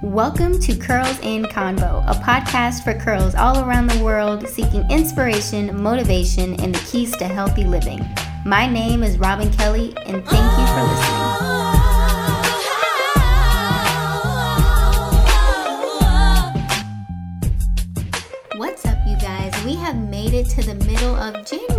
Welcome to Curls and Convo, a podcast for curls all around the world seeking inspiration, motivation, and the keys to healthy living. My name is Robin Kelly, and thank you for listening. What's up, you guys? We have made it to the middle of January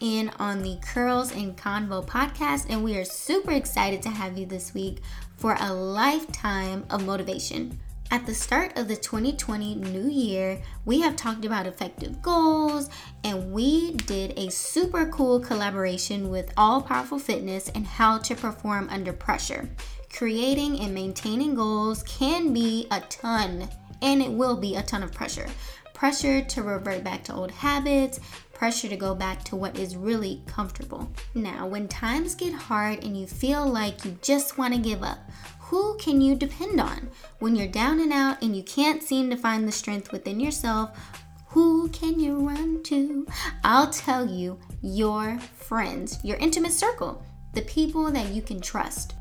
in on the Curls and Convo podcast, and we are super excited to have you this week for a lifetime of motivation. At the start of the 2020 new year, we have talked about effective goals, and we did a super cool collaboration with All Powerful Fitness and how to perform under pressure. Creating and maintaining goals can be a ton, and it will be a ton of pressure. Pressure to revert back to old habits, pressure to go back to what is really comfortable. Now, when times get hard and you feel like you just want to give up, who can you depend on? When you're down and out and you can't seem to find the strength within yourself, who can you run to? I'll tell you, your friends, your intimate circle, the people that you can trust.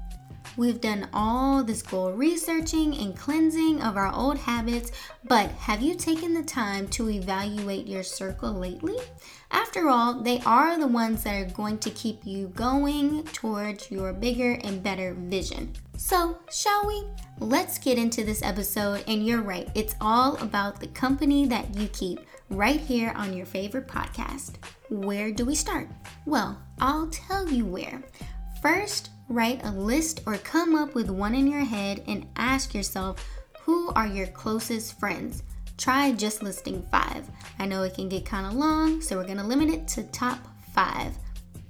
We've done all this goal researching and cleansing of our old habits, but have you taken the time to evaluate your circle lately? After all, they are the ones that are going to keep you going towards your bigger and better vision. So, shall we? Let's get into this episode. And you're right, it's all about the company that you keep right here on your favorite podcast. Where do we start? Well, I'll tell you where. First, write a list or come up with one in your head and ask yourself who are your closest friends. Try just listing five. I know it can get kind of long, so we're going to limit it to top five.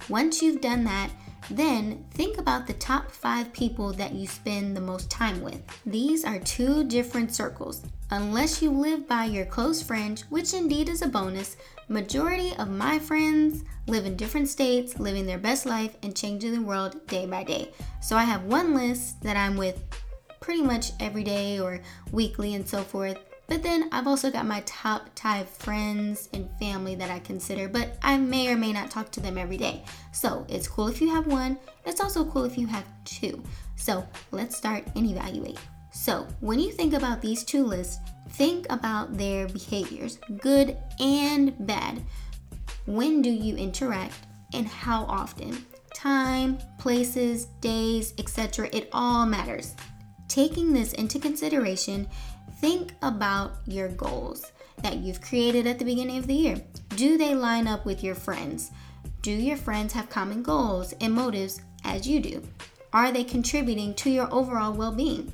Once you've done that, then think about the top five people that you spend the most time with. These are two different circles. Unless you live by your close friends, which indeed is a bonus, majority of my friends live in different states, living their best life and changing the world day by day. So I have one list that I'm with pretty much every day or weekly and so forth. But then I've also got my top five friends and family that I consider, but I may or may not talk to them every day. So it's cool if you have one, it's also cool if you have two. So let's start and evaluate. So when you think about these two lists, think about their behaviors, good and bad. When do you interact and how often? Time, places, days, etc. It all matters. Taking this into consideration, think about your goals that you've created at the beginning of the year. Do they line up with your friends? Do your friends have common goals and motives as you do? Are they contributing to your overall well being?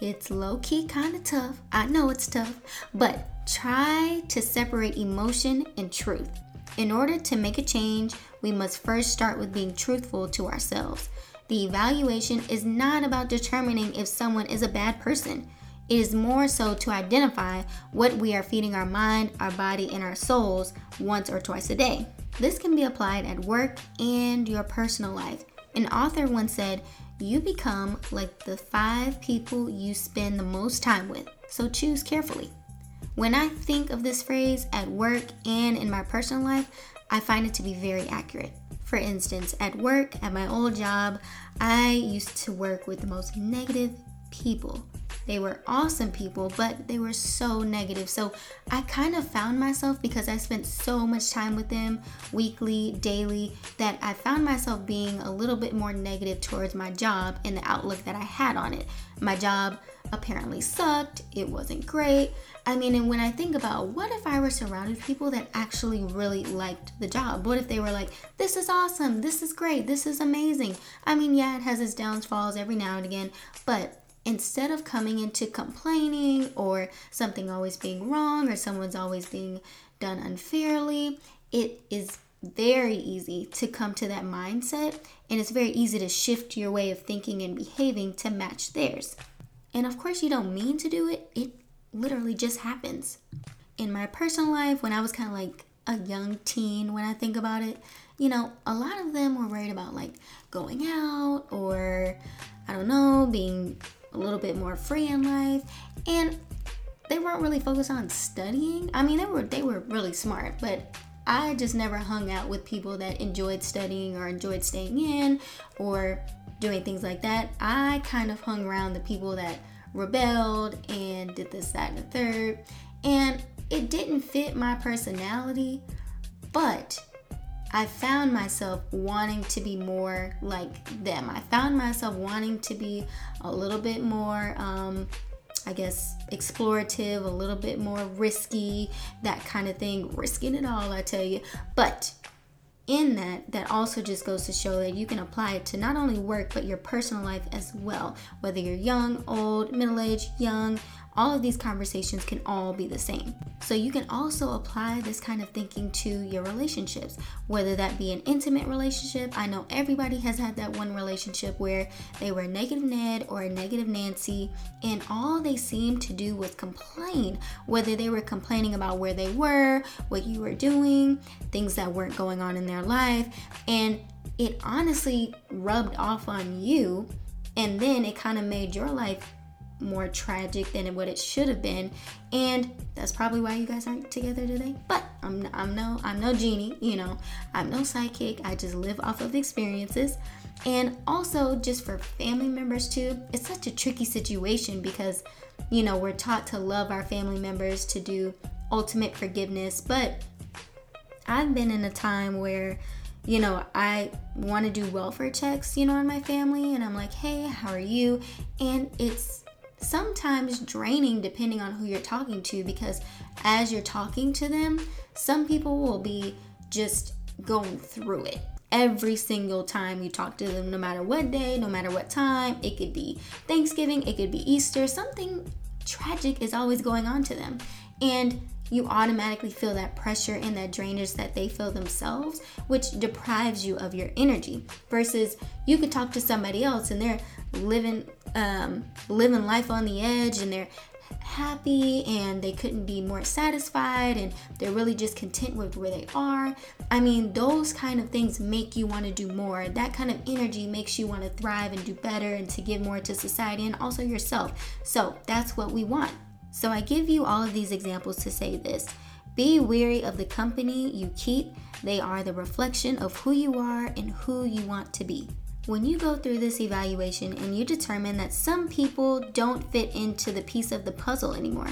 It's low key kind of tough. I know it's tough, but try to separate emotion and truth. In order to make a change, we must first start with being truthful to ourselves. The evaluation is not about determining if someone is a bad person. It is more so to identify what we are feeding our mind, our body, and our souls once or twice a day. This can be applied at work and your personal life. An author once said, You become like the five people you spend the most time with, so choose carefully. When I think of this phrase at work and in my personal life, I find it to be very accurate. For instance, at work, at my old job, I used to work with the most negative people they were awesome people, but they were so negative. So I kind of found myself because I spent so much time with them weekly, daily, that I found myself being a little bit more negative towards my job and the outlook that I had on it. My job apparently sucked, it wasn't great. I mean, and when I think about what if I were surrounded with people that actually really liked the job? What if they were like, this is awesome, this is great, this is amazing? I mean, yeah, it has its downfalls every now and again, but instead of coming into complaining or something always being wrong or someone's always being done unfairly, it is very easy to come to that mindset and it's very easy to shift your way of thinking and behaving to match theirs. And of course, you don't mean to do it, it literally just happens. In my personal life, when I was kind of like a young teen, when I think about it, you know, a lot of them were worried about like going out or I don't know, being a little bit more free in life and they weren't really focused on studying. I mean, they were they were really smart, but I just never hung out with people that enjoyed studying or enjoyed staying in or doing things like that. I kind of hung around the people that rebelled and did this, that, and the third. And it didn't fit my personality, but I found myself wanting to be more like them. I found myself wanting to be a little bit more um, I guess, explorative, a little bit more risky, that kind of thing. Risking it all, I tell you. But in that, that also just goes to show that you can apply it to not only work, but your personal life as well. Whether you're young, old, middle aged, young, all of these conversations can all be the same. So you can also apply this kind of thinking to your relationships, whether that be an intimate relationship. I know everybody has had that one relationship where they were a negative Ned or a negative Nancy, and all they seemed to do was complain, whether they were complaining about where they were, what you were doing, things that weren't going on in their life, and it honestly rubbed off on you. And then it kind of made your life more tragic than what it should have been. And that's probably why you guys aren't together today. But i'm i'm no i'm no genie you know. I'm no psychic i just live off of experiences. And also just for family members too it's such a tricky situation because you know we're taught to love our family members to do ultimate forgiveness. But i've been in a time where you know, I want to do welfare checks, you know, on my family, and I'm like, hey, how are you? And it's sometimes draining depending on who you're talking to because as you're talking to them, some people will be just going through it every single time you talk to them, no matter what day, no matter what time. It could be Thanksgiving, it could be Easter, something tragic is always going on to them. And you automatically feel that pressure and that drainage that they feel themselves, which deprives you of your energy. Versus you could talk to somebody else and they're living um, living life on the edge and they're happy and they couldn't be more satisfied and they're really just content with where they are. I mean, those kind of things make you want to do more. That kind of energy makes you want to thrive and do better and to give more to society and also yourself. So that's what we want. So I give you all of these examples to say this. Be wary of the company you keep. They are the reflection of who you are and who you want to be. When you go through this evaluation and you determine that some people don't fit into the piece of the puzzle anymore,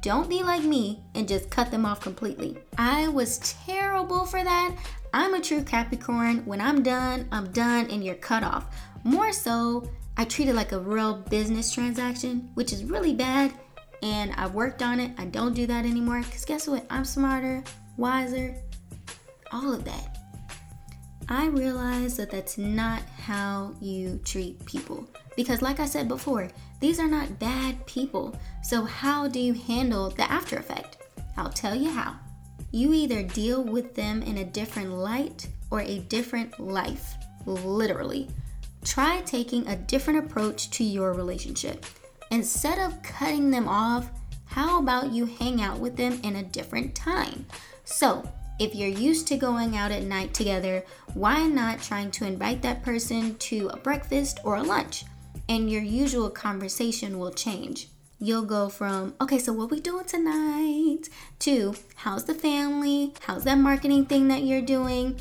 don't be like me and just cut them off completely. I was terrible for that. I'm a true Capricorn. When I'm done, I'm done and you're cut off. More so, I treat it like a real business transaction, which is really bad. And I've worked on it. I don't do that anymore because guess what? I'm smarter, wiser, all of that. I realize that that's not how you treat people. Because, like I said before, these are not bad people. So, how do you handle the after effect? I'll tell you how. You either deal with them in a different light or a different life, literally. Try taking a different approach to your relationship. Instead of cutting them off, how about you hang out with them in a different time? So, if you're used to going out at night together, why not trying to invite that person to a breakfast or a lunch? And your usual conversation will change. You'll go from, okay, so what we doing tonight? to, how's the family? How's that marketing thing that you're doing?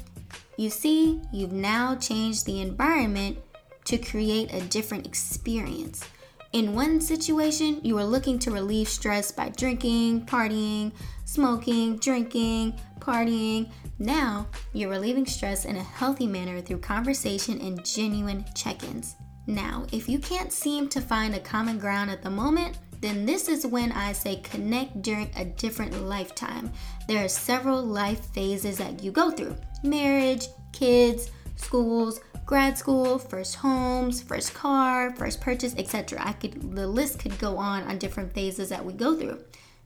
You see, you've now changed the environment to create a different experience. In one situation, you are looking to relieve stress by drinking, partying, smoking, drinking, partying. Now, you're relieving stress in a healthy manner through conversation and genuine check ins. Now, if you can't seem to find a common ground at the moment, then this is when I say connect during a different lifetime. There are several life phases that you go through marriage, kids, schools, grad school, first homes, first car, first purchase, etc. I could the list could go on on different phases that we go through.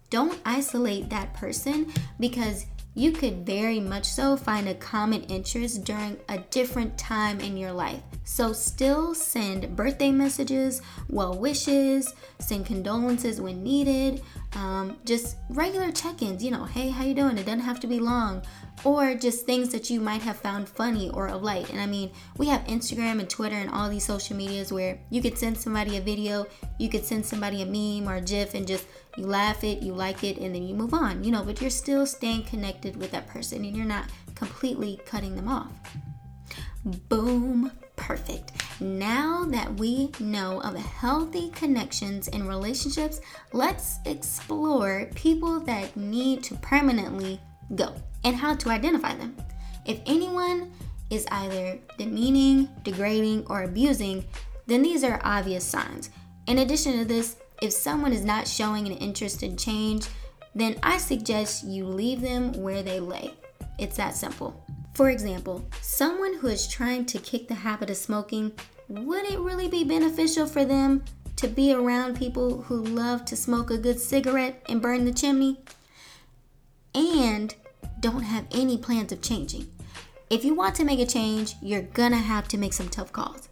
Don't isolate that person because you could very much so find a common interest during a different time in your life. So, still send birthday messages, well wishes, send condolences when needed, um, just regular check-ins you know hey how you doing? It doesn't have to be long. Or just things that you might have found funny or of light. And i mean we have instagram and twitter and all these social medias where you could send somebody a video you could send somebody a meme or a gif and just you laugh it you like it and then you move on you know but you're still staying connected with that person and you're not completely cutting them off. Boom perfect now that we know of healthy connections and relationships, let's explore people that need to permanently go and how to identify them. If anyone is either demeaning, degrading, or abusing, then these are obvious signs. In addition to this, if someone is not showing an interest in change, then I suggest you leave them where they lay. It's that simple. For example, someone who is trying to kick the habit of smoking, would it really be beneficial for them to be around people who love to smoke a good cigarette and burn the chimney and don't have any plans of changing? If you want to make a change, you're gonna have to make some tough calls.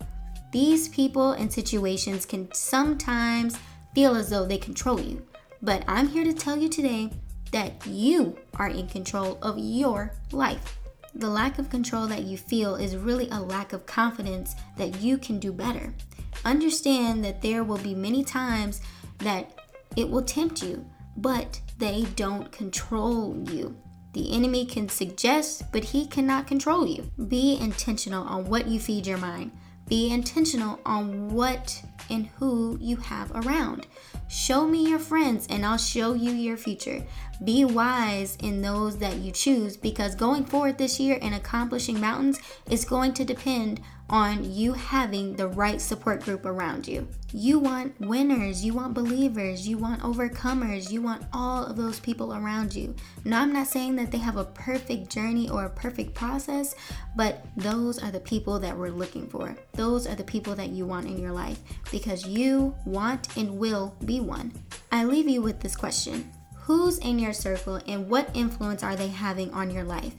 These people and situations can sometimes feel as though they control you, but I'm here to tell you today that you are in control of your life. The lack of control that you feel is really a lack of confidence that you can do better. Understand that there will be many times that it will tempt you, but they don't control you. The enemy can suggest, but he cannot control you. Be intentional on what you feed your mind. Be intentional on what and who you have around. Show me your friends and I'll show you your future. Be wise in those that you choose because going forward this year and accomplishing mountains is going to depend on you having the right support group around you. You want winners, you want believers, you want overcomers, you want all of those people around you. Now, I'm not saying that they have a perfect journey or a perfect process, but those are the people that we're looking for. Those are the people that you want in your life because you want and will be one. I leave you with this question Who's in your circle and what influence are they having on your life?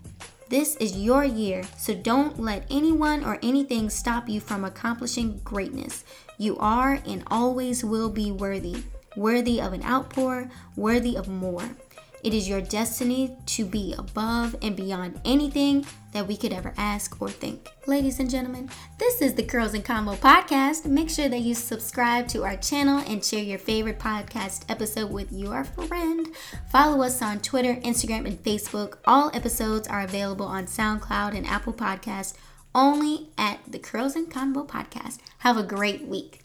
This is your year, so don't let anyone or anything stop you from accomplishing greatness. You are and always will be worthy, worthy of an outpour, worthy of more. It is your destiny to be above and beyond anything that we could ever ask or think. Ladies and gentlemen, this is the Curls and Convo podcast. Make sure that you subscribe to our channel and share your favorite podcast episode with your friend. Follow us on Twitter, Instagram, and Facebook. All episodes are available on SoundCloud and Apple Podcasts only at the Curls and Convo podcast. Have a great week.